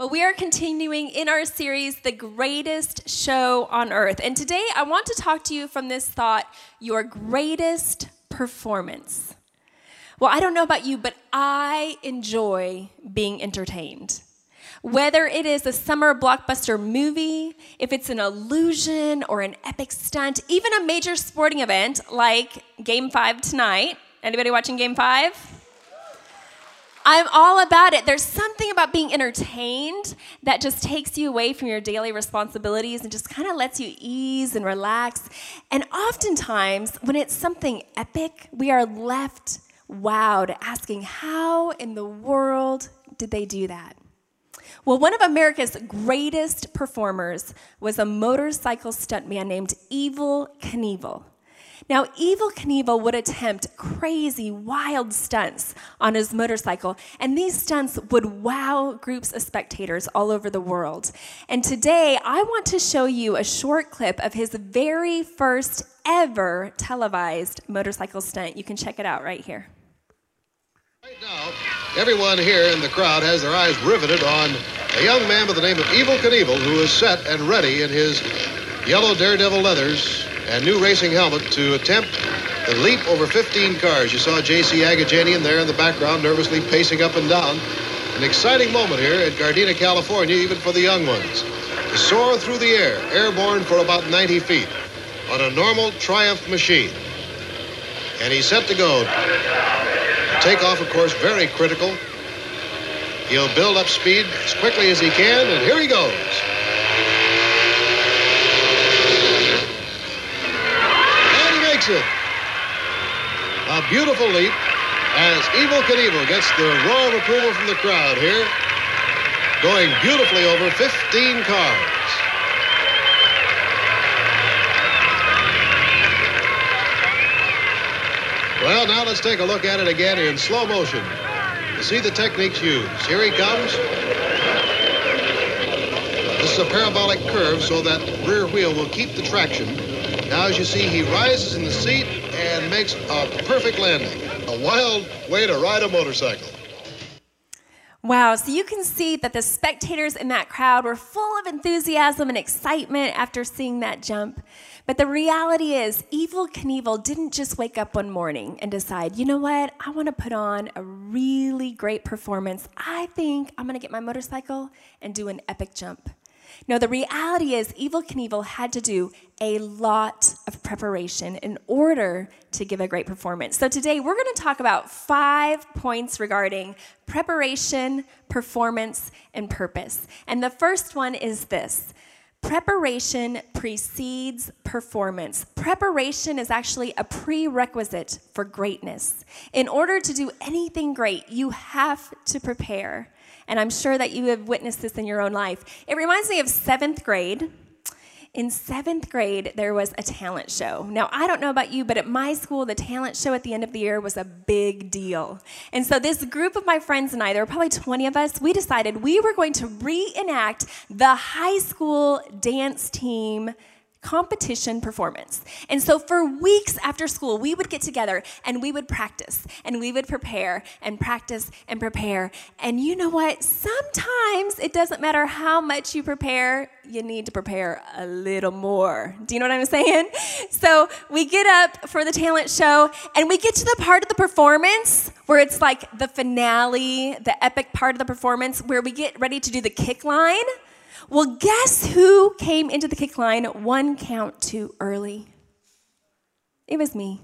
Well, we are continuing in our series, The Greatest Show on Earth. And today I want to talk to you from this thought your greatest performance. Well, I don't know about you, but I enjoy being entertained. Whether it is a summer blockbuster movie, if it's an illusion or an epic stunt, even a major sporting event like Game 5 tonight. Anybody watching Game 5? I'm all about it. There's something about being entertained that just takes you away from your daily responsibilities and just kind of lets you ease and relax. And oftentimes, when it's something epic, we are left wowed, asking, How in the world did they do that? Well, one of America's greatest performers was a motorcycle stuntman named Evel Knievel. Now, Evel Knievel would attempt crazy, wild stunts on his motorcycle, and these stunts would wow groups of spectators all over the world. And today, I want to show you a short clip of his very first ever televised motorcycle stunt. You can check it out right here. Right now, everyone here in the crowd has their eyes riveted on a young man by the name of Evel Knievel who is set and ready in his yellow daredevil leathers and new racing helmet to attempt the leap over 15 cars. You saw J.C. Agajanian there in the background, nervously pacing up and down. An exciting moment here at Gardena, California, even for the young ones. To soar through the air, airborne for about 90 feet, on a normal Triumph machine. And he's set to go. Takeoff, of course, very critical. He'll build up speed as quickly as he can, and here he goes. It. A beautiful leap as Evel Knievel gets the roar of approval from the crowd here. Going beautifully over 15 cars. Well, now let's take a look at it again in slow motion to see the techniques used. Here he comes. This is a parabolic curve so that rear wheel will keep the traction now, as you see, he rises in the seat and makes a perfect landing. A wild way to ride a motorcycle. Wow, so you can see that the spectators in that crowd were full of enthusiasm and excitement after seeing that jump. But the reality is, Evel Knievel didn't just wake up one morning and decide, you know what, I want to put on a really great performance. I think I'm going to get my motorcycle and do an epic jump. No, the reality is, Evel Knievel had to do a lot of preparation in order to give a great performance. So today we're going to talk about five points regarding preparation, performance, and purpose. And the first one is this. Preparation precedes performance. Preparation is actually a prerequisite for greatness. In order to do anything great, you have to prepare. And I'm sure that you have witnessed this in your own life. It reminds me of seventh grade. In seventh grade, there was a talent show. Now, I don't know about you, but at my school, the talent show at the end of the year was a big deal. And so, this group of my friends and I, there were probably 20 of us, we decided we were going to reenact the high school dance team competition performance. And so for weeks after school, we would get together and we would practice and we would prepare and practice and prepare. And you know what? Sometimes it doesn't matter how much you prepare, you need to prepare a little more. Do you know what I'm saying? So we get up for the talent show and we get to the part of the performance where it's like the finale, the epic part of the performance where we get ready to do the kick line. Well, guess who came into the kick line one count too early? It was me.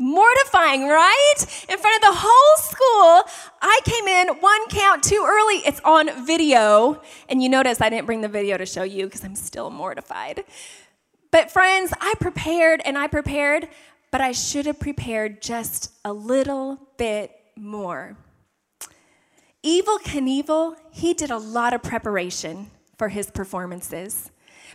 Mortifying, right? In front of the whole school, I came in one count too early. It's on video. And you notice I didn't bring the video to show you because I'm still mortified. But, friends, I prepared and I prepared, but I should have prepared just a little bit more. Evel Knievel, he did a lot of preparation for his performances.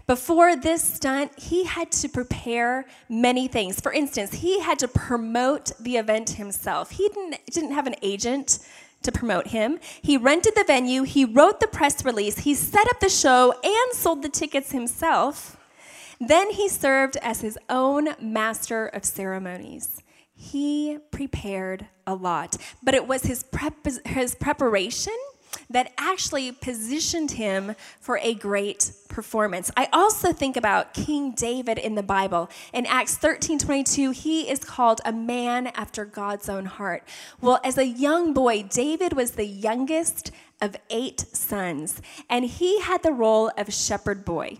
Before this stunt, he had to prepare many things. For instance, he had to promote the event himself. He didn't, didn't have an agent to promote him. He rented the venue, he wrote the press release, he set up the show, and sold the tickets himself. Then he served as his own master of ceremonies. He prepared a lot, but it was his, prep, his preparation that actually positioned him for a great performance. I also think about King David in the Bible. In Acts 13 22, he is called a man after God's own heart. Well, as a young boy, David was the youngest of eight sons, and he had the role of shepherd boy.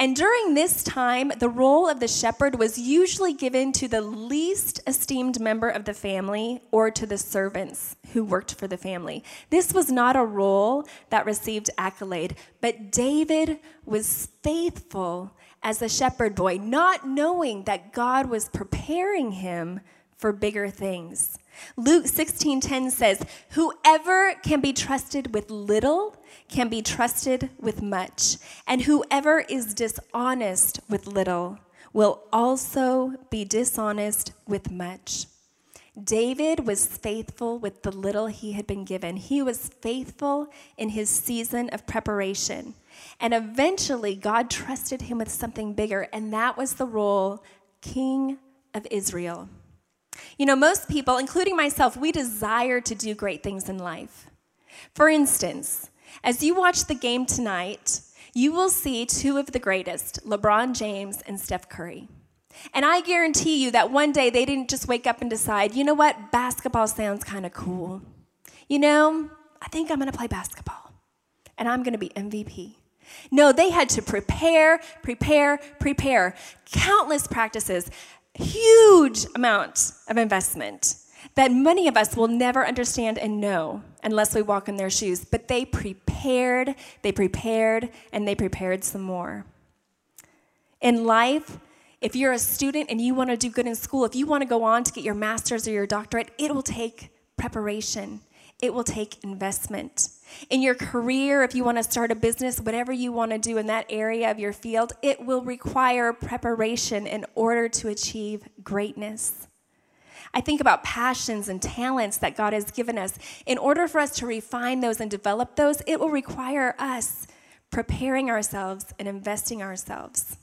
And during this time, the role of the shepherd was usually given to the least esteemed member of the family or to the servants who worked for the family. This was not a role that received accolade, but David was faithful as a shepherd boy, not knowing that God was preparing him for bigger things. Luke 16:10 says, "Whoever can be trusted with little can be trusted with much, and whoever is dishonest with little will also be dishonest with much." David was faithful with the little he had been given. He was faithful in his season of preparation. And eventually, God trusted him with something bigger, and that was the role King of Israel. You know, most people, including myself, we desire to do great things in life. For instance, as you watch the game tonight, you will see two of the greatest, LeBron James and Steph Curry. And I guarantee you that one day they didn't just wake up and decide, you know what, basketball sounds kind of cool. You know, I think I'm going to play basketball and I'm going to be MVP. No, they had to prepare, prepare, prepare. Countless practices, huge amount of investment that many of us will never understand and know unless we walk in their shoes. But they prepared, they prepared, and they prepared some more. In life, if you're a student and you want to do good in school, if you want to go on to get your master's or your doctorate, it will take preparation. It will take investment. In your career, if you want to start a business, whatever you want to do in that area of your field, it will require preparation in order to achieve greatness. I think about passions and talents that God has given us. In order for us to refine those and develop those, it will require us preparing ourselves and investing ourselves.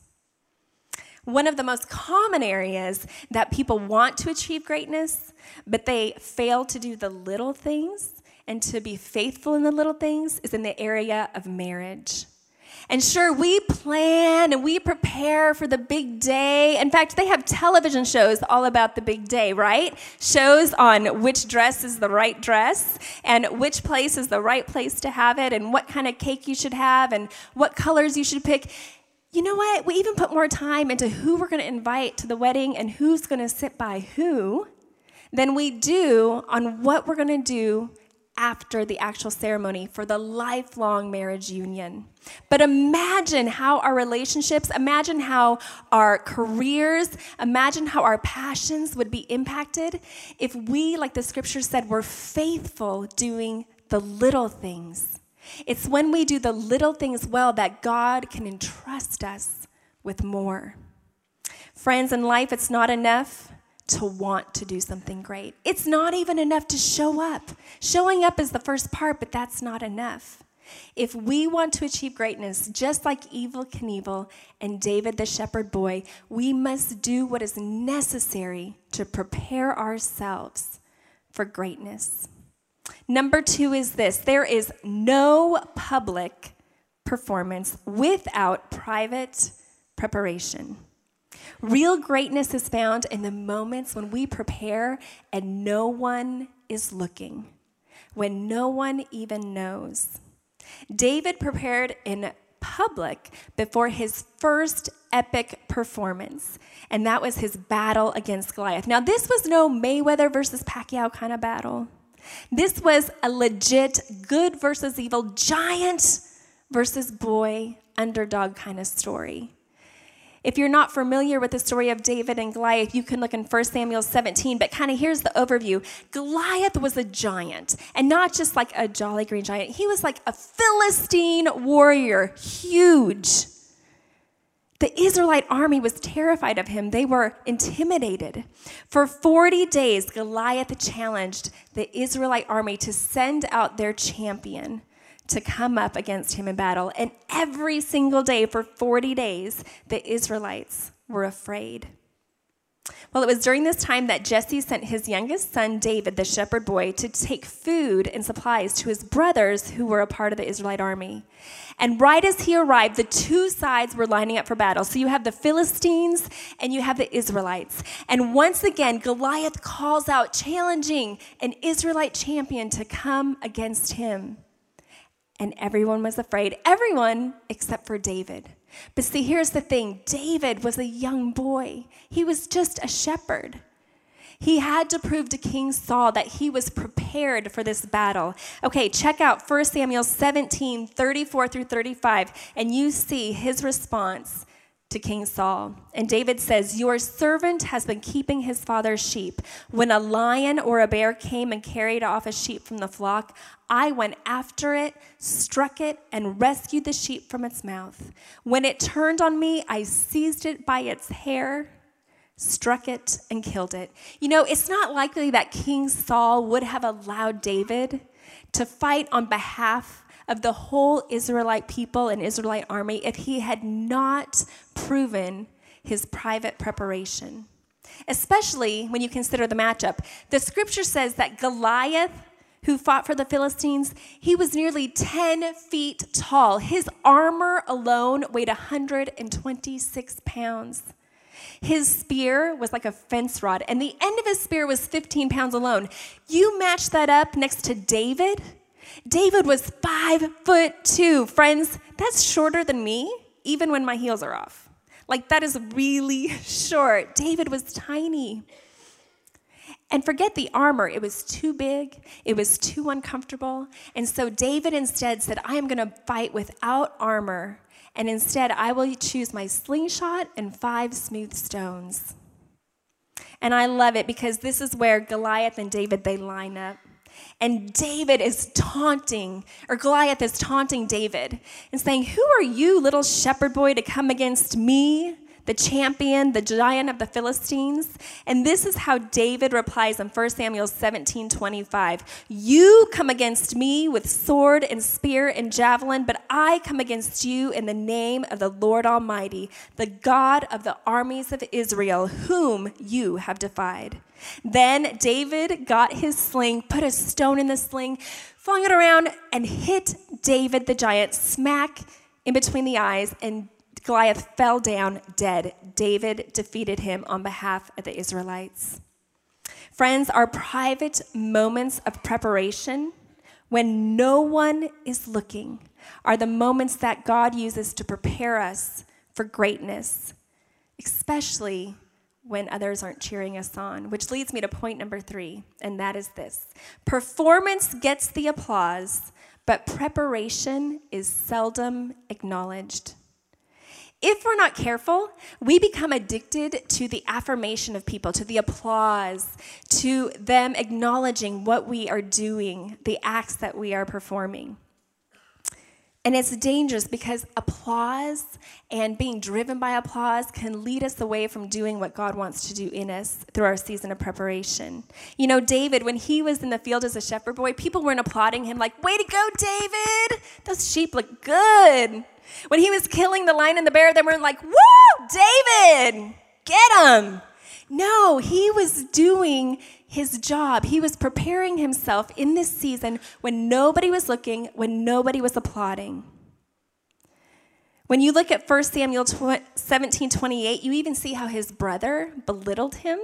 One of the most common areas that people want to achieve greatness, but they fail to do the little things and to be faithful in the little things, is in the area of marriage. And sure, we plan and we prepare for the big day. In fact, they have television shows all about the big day, right? Shows on which dress is the right dress and which place is the right place to have it and what kind of cake you should have and what colors you should pick you know what? We even put more time into who we're going to invite to the wedding and who's going to sit by who than we do on what we're going to do after the actual ceremony for the lifelong marriage union. But imagine how our relationships, imagine how our careers, imagine how our passions would be impacted if we, like the scripture said, were faithful doing the little things it's when we do the little things well that God can entrust us with more. Friends, in life, it's not enough to want to do something great. It's not even enough to show up. Showing up is the first part, but that's not enough. If we want to achieve greatness, just like Evel Knievel and David the shepherd boy, we must do what is necessary to prepare ourselves for greatness. Number two is this there is no public performance without private preparation. Real greatness is found in the moments when we prepare and no one is looking, when no one even knows. David prepared in public before his first epic performance, and that was his battle against Goliath. Now, this was no Mayweather versus Pacquiao kind of battle. This was a legit good versus evil, giant versus boy, underdog kind of story. If you're not familiar with the story of David and Goliath, you can look in 1 Samuel 17, but kind of here's the overview. Goliath was a giant, and not just like a jolly green giant, he was like a Philistine warrior, huge. The Israelite army was terrified of him. They were intimidated. For 40 days, Goliath challenged the Israelite army to send out their champion to come up against him in battle. And every single day for 40 days, the Israelites were afraid. Well, it was during this time that Jesse sent his youngest son, David, the shepherd boy, to take food and supplies to his brothers who were a part of the Israelite army. And right as he arrived, the two sides were lining up for battle. So you have the Philistines and you have the Israelites. And once again, Goliath calls out, challenging an Israelite champion to come against him. And everyone was afraid, everyone except for David. But see, here's the thing David was a young boy, he was just a shepherd. He had to prove to King Saul that he was prepared for this battle. Okay, check out 1 Samuel 17, 34 through 35, and you see his response to King Saul. And David says, Your servant has been keeping his father's sheep. When a lion or a bear came and carried off a sheep from the flock, I went after it, struck it, and rescued the sheep from its mouth. When it turned on me, I seized it by its hair struck it, and killed it. You know, it's not likely that King Saul would have allowed David to fight on behalf of the whole Israelite people and Israelite army if he had not proven his private preparation. Especially when you consider the matchup. The scripture says that Goliath, who fought for the Philistines, he was nearly 10 feet tall. His armor alone weighed 126 pounds. His spear was like a fence rod, and the end of his spear was 15 pounds alone. You match that up next to David. David was five foot two. Friends, that's shorter than me, even when my heels are off. Like, that is really short. David was tiny. And forget the armor, it was too big, it was too uncomfortable. And so David instead said, I am going to fight without armor and instead I will choose my slingshot and five smooth stones. And I love it because this is where Goliath and David they line up. And David is taunting, or Goliath is taunting David and saying, Who are you, little shepherd boy, to come against me? The champion, the giant of the Philistines. And this is how David replies in 1 Samuel 17 25. You come against me with sword and spear and javelin, but I come against you in the name of the Lord Almighty, the God of the armies of Israel, whom you have defied. Then David got his sling, put a stone in the sling, flung it around, and hit David the giant smack in between the eyes, and Goliath fell down dead. David defeated him on behalf of the Israelites. Friends, our private moments of preparation, when no one is looking, are the moments that God uses to prepare us for greatness, especially when others aren't cheering us on. Which leads me to point number three, and that is this performance gets the applause, but preparation is seldom acknowledged. If we're not careful, we become addicted to the affirmation of people, to the applause, to them acknowledging what we are doing, the acts that we are performing. And it's dangerous because applause and being driven by applause can lead us away from doing what God wants to do in us through our season of preparation. You know, David, when he was in the field as a shepherd boy, people weren't applauding him like, Way to go, David! Those sheep look good. When he was killing the lion and the bear, they weren't like, Woo, David, get him. No, he was doing his job. He was preparing himself in this season when nobody was looking, when nobody was applauding. When you look at 1 Samuel 17 28, you even see how his brother belittled him.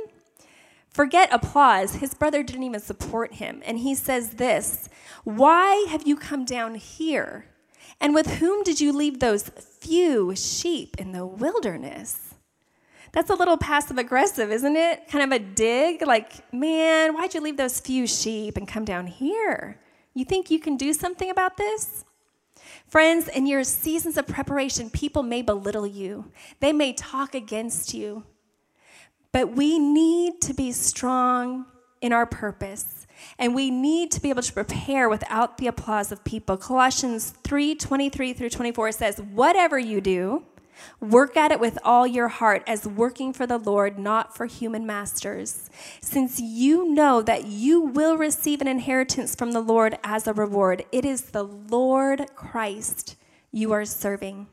Forget applause. His brother didn't even support him. And he says this Why have you come down here? And with whom did you leave those few sheep in the wilderness? That's a little passive aggressive, isn't it? Kind of a dig, like, man, why'd you leave those few sheep and come down here? You think you can do something about this? Friends, in your seasons of preparation, people may belittle you, they may talk against you. But we need to be strong in our purpose. And we need to be able to prepare without the applause of people. Colossians 3 23 through 24 says, Whatever you do, work at it with all your heart as working for the Lord, not for human masters, since you know that you will receive an inheritance from the Lord as a reward. It is the Lord Christ you are serving.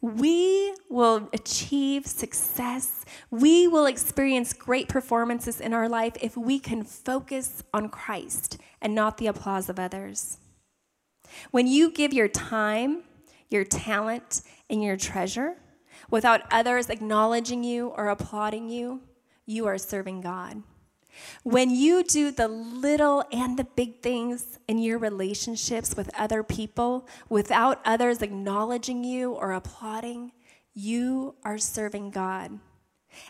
We will achieve success. We will experience great performances in our life if we can focus on Christ and not the applause of others. When you give your time, your talent, and your treasure without others acknowledging you or applauding you, you are serving God. When you do the little and the big things in your relationships with other people without others acknowledging you or applauding, you are serving God.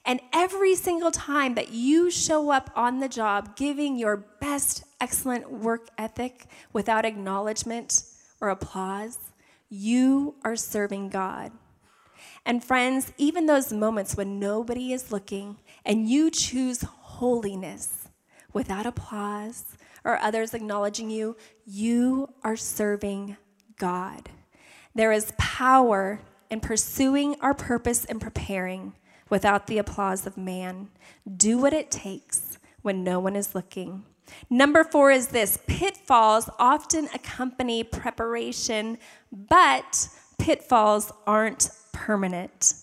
And every single time that you show up on the job giving your best, excellent work ethic without acknowledgement or applause, you are serving God. And friends, even those moments when nobody is looking and you choose holiness without applause or others acknowledging you, you are serving God. There is power in pursuing our purpose and preparing without the applause of man. Do what it takes when no one is looking. Number four is this pitfalls often accompany preparation, but pitfalls aren't permanent.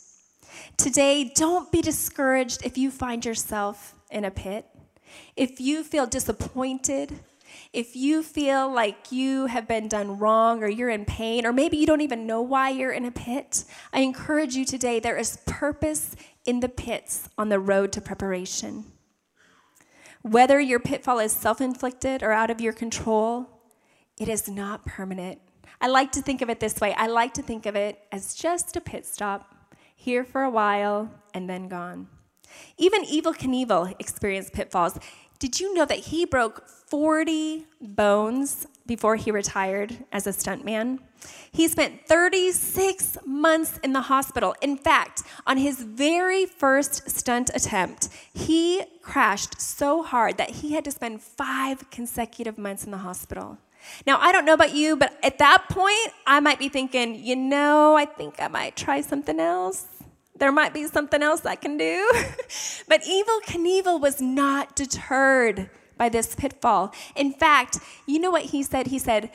Today, don't be discouraged if you find yourself in a pit, if you feel disappointed, if you feel like you have been done wrong or you're in pain, or maybe you don't even know why you're in a pit, I encourage you today there is purpose in the pits on the road to preparation. Whether your pitfall is self inflicted or out of your control, it is not permanent. I like to think of it this way I like to think of it as just a pit stop, here for a while and then gone. Even Evel Knievel experienced pitfalls. Did you know that he broke 40 bones before he retired as a stuntman? He spent 36 months in the hospital. In fact, on his very first stunt attempt, he crashed so hard that he had to spend five consecutive months in the hospital. Now, I don't know about you, but at that point, I might be thinking, you know, I think I might try something else there might be something else I can do. but Evel Knievel was not deterred by this pitfall. In fact, you know what he said? He said,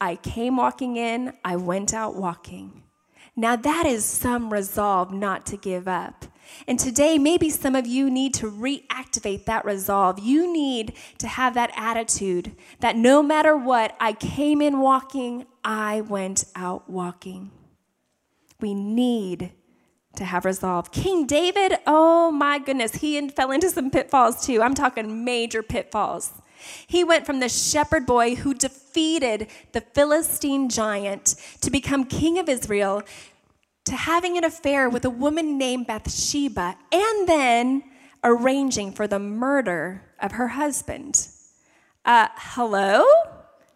I came walking in, I went out walking. Now, that is some resolve not to give up. And today, maybe some of you need to reactivate that resolve. You need to have that attitude that no matter what, I came in walking, I went out walking. We need to have resolve. King David, oh my goodness, he fell into some pitfalls too. I'm talking major pitfalls. He went from the shepherd boy who defeated the Philistine giant to become king of Israel to having an affair with a woman named Bathsheba and then arranging for the murder of her husband. Uh, hello?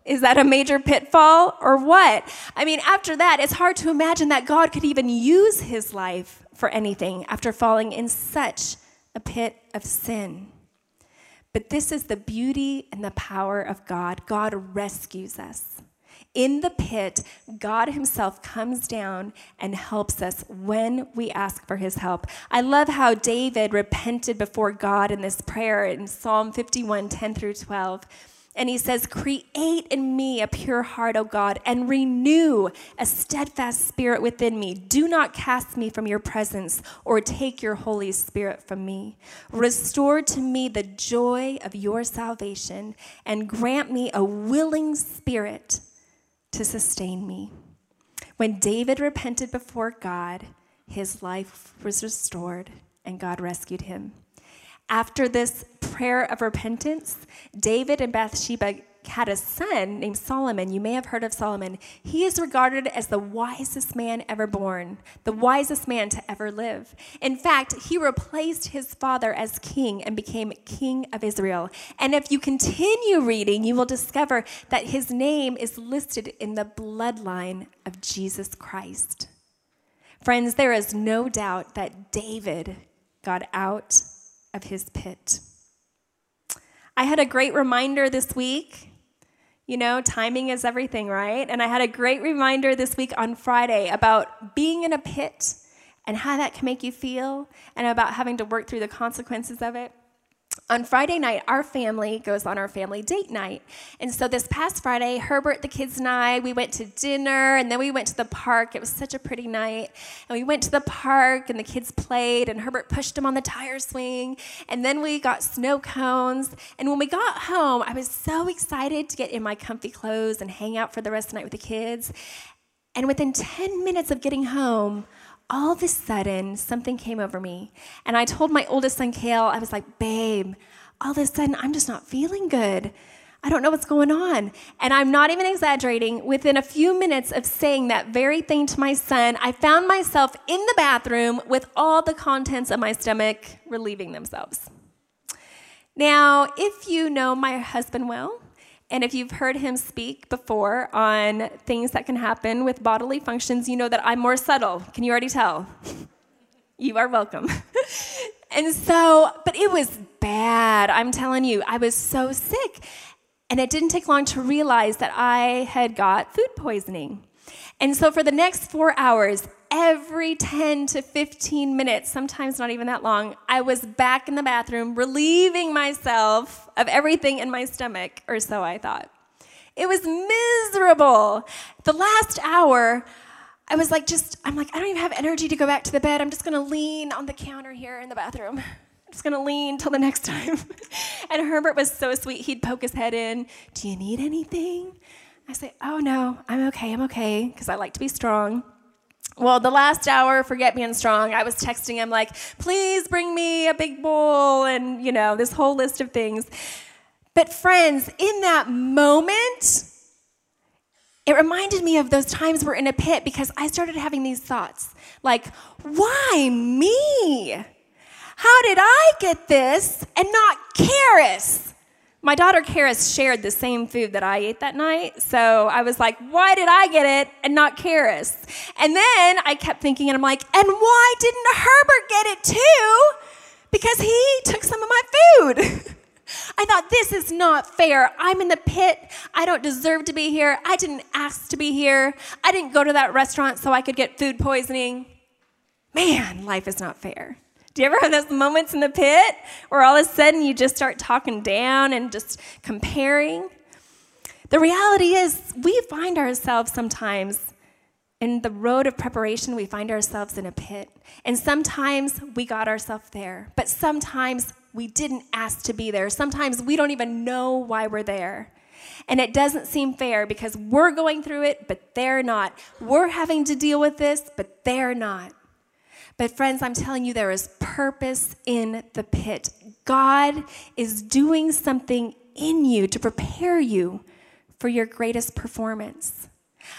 Is that a major pitfall or what? I mean, after that, it's hard to imagine that God could even use his life for anything after falling in such a pit of sin. But this is the beauty and the power of God. God rescues us. In the pit, God Himself comes down and helps us when we ask for His help. I love how David repented before God in this prayer in Psalm 51 10 through 12. And he says, Create in me a pure heart, O God, and renew a steadfast spirit within me. Do not cast me from your presence or take your Holy Spirit from me. Restore to me the joy of your salvation and grant me a willing spirit to sustain me. When David repented before God, his life was restored and God rescued him. After this prayer of repentance, David and Bathsheba had a son named Solomon. You may have heard of Solomon. He is regarded as the wisest man ever born, the wisest man to ever live. In fact, he replaced his father as king and became king of Israel. And if you continue reading, you will discover that his name is listed in the bloodline of Jesus Christ. Friends, there is no doubt that David got out of his pit. I had a great reminder this week. You know, timing is everything, right? And I had a great reminder this week on Friday about being in a pit and how that can make you feel and about having to work through the consequences of it. On Friday night, our family goes on our family date night. And so this past Friday, Herbert, the kids, and I, we went to dinner and then we went to the park. It was such a pretty night. And we went to the park and the kids played, and Herbert pushed him on the tire swing. And then we got snow cones. And when we got home, I was so excited to get in my comfy clothes and hang out for the rest of the night with the kids. And within 10 minutes of getting home, all of a sudden something came over me. And I told my oldest son, Kale, I was like, babe, all of a sudden I'm just not feeling good. I don't know what's going on. And I'm not even exaggerating. Within a few minutes of saying that very thing to my son, I found myself in the bathroom with all the contents of my stomach relieving themselves. Now, if you know my husband well, and if you've heard him speak before on things that can happen with bodily functions, you know that I'm more subtle. Can you already tell? you are welcome. and so, but it was bad. I'm telling you, I was so sick. And it didn't take long to realize that I had got food poisoning. And so, for the next four hours, every 10 to 15 minutes, sometimes not even that long, I was back in the bathroom relieving myself of everything in my stomach, or so I thought. It was miserable. The last hour, I was like, just, I'm like, I don't even have energy to go back to the bed. I'm just gonna lean on the counter here in the bathroom. I'm just gonna lean till the next time. and Herbert was so sweet. He'd poke his head in. Do you need anything? I say, Oh no, I'm okay, I'm okay, because I like to be strong. Well, the last hour, forget being strong, I was texting him like, please bring me a big bowl and, you know, this whole list of things. But, friends, in that moment, it reminded me of those times we're in a pit because I started having these thoughts like, why me? How did I get this and not Karis? My daughter Karis shared the same food that I ate that night. So I was like, why did I get it and not Karis? And then I kept thinking, and I'm like, and why didn't Herbert get it too? Because he took some of my food. I thought, this is not fair. I'm in the pit. I don't deserve to be here. I didn't ask to be here. I didn't go to that restaurant so I could get food poisoning. Man, life is not fair. Do you ever have those moments in the pit where all of a sudden you just start talking down and just comparing? The reality is, we find ourselves sometimes in the road of preparation, we find ourselves in a pit. And sometimes we got ourselves there, but sometimes we didn't ask to be there. Sometimes we don't even know why we're there. And it doesn't seem fair because we're going through it, but they're not. We're having to deal with this, but they're not. But, friends, I'm telling you, there is purpose in the pit. God is doing something in you to prepare you for your greatest performance.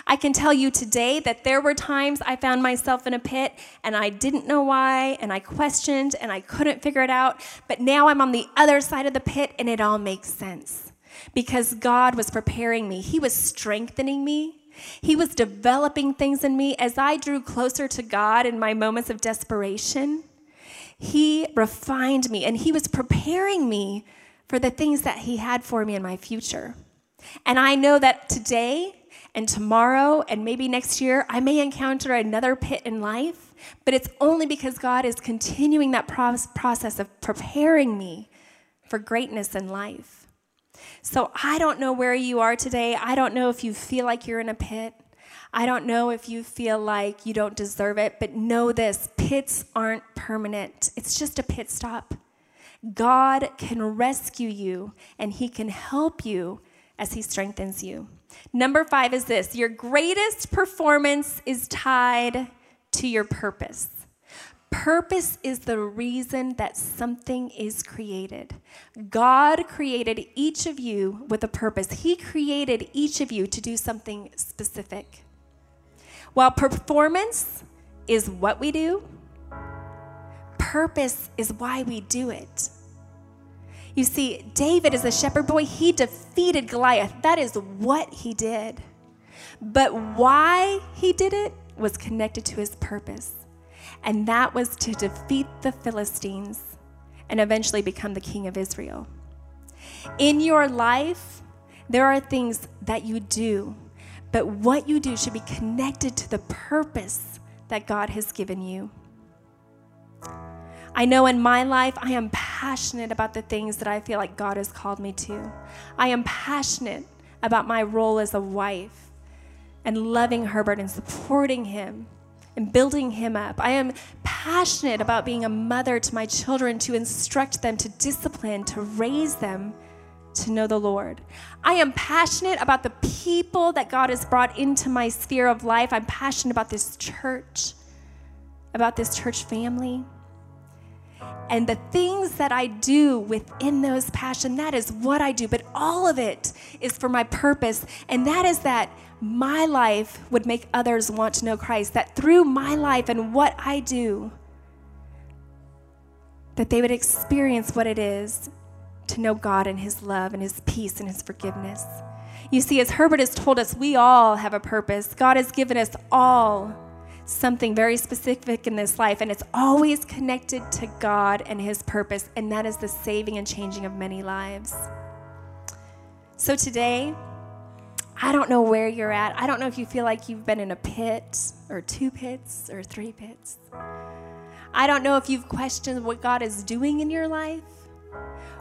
I can tell you today that there were times I found myself in a pit and I didn't know why, and I questioned and I couldn't figure it out. But now I'm on the other side of the pit and it all makes sense because God was preparing me, He was strengthening me. He was developing things in me as I drew closer to God in my moments of desperation. He refined me and He was preparing me for the things that He had for me in my future. And I know that today and tomorrow and maybe next year, I may encounter another pit in life, but it's only because God is continuing that process of preparing me for greatness in life. So I don't know where you are today. I don't know if you feel like you're in a pit. I don't know if you feel like you don't deserve it, but know this pits aren't permanent, it's just a pit stop. God can rescue you and He can help you as He strengthens you. Number five is this your greatest performance is tied to your purpose. Purpose is the reason that something is created. God created each of you with a purpose. He created each of you to do something specific. While performance is what we do, purpose is why we do it. You see, David is a shepherd boy. He defeated Goliath. That is what he did. But why he did it was connected to his purpose and that was to defeat the Philistines and eventually become the king of Israel. In your life, there are things that you do, but what you do should be connected to the purpose that God has given you. I know in my life, I am passionate about the things that I feel like God has called me to. I am passionate about my role as a wife and loving Herbert and supporting him and building him up. I am passionate about being a mother to my children, to instruct them, to discipline, to raise them to know the Lord. I am passionate about the people that God has brought into my sphere of life. I'm passionate about this church, about this church family. And the things that I do within those passion, that is what I do. But all of it is for my purpose. And that is that my life would make others want to know Christ. That through my life and what I do, that they would experience what it is to know God and His love and His peace and His forgiveness. You see, as Herbert has told us, we all have a purpose. God has given us all something very specific in this life, and it's always connected to God and His purpose, and that is the saving and changing of many lives. So today, I don't know where you're at. I don't know if you feel like you've been in a pit, or two pits, or three pits. I don't know if you've questioned what God is doing in your life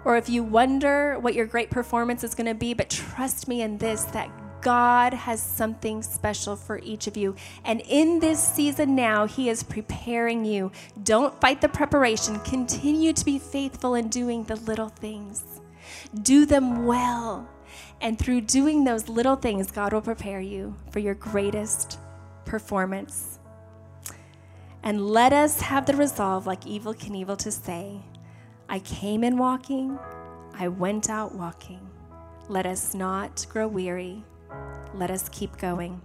or if you wonder what your great performance is going to be, but trust me in this that God has something special for each of you. And in this season now, He is preparing you. Don't fight the preparation. Continue to be faithful in doing the little things, do them well. And through doing those little things, God will prepare you for your greatest performance. And let us have the resolve, like Evel Knievel, to say, I came in walking, I went out walking. Let us not grow weary. Let us keep going.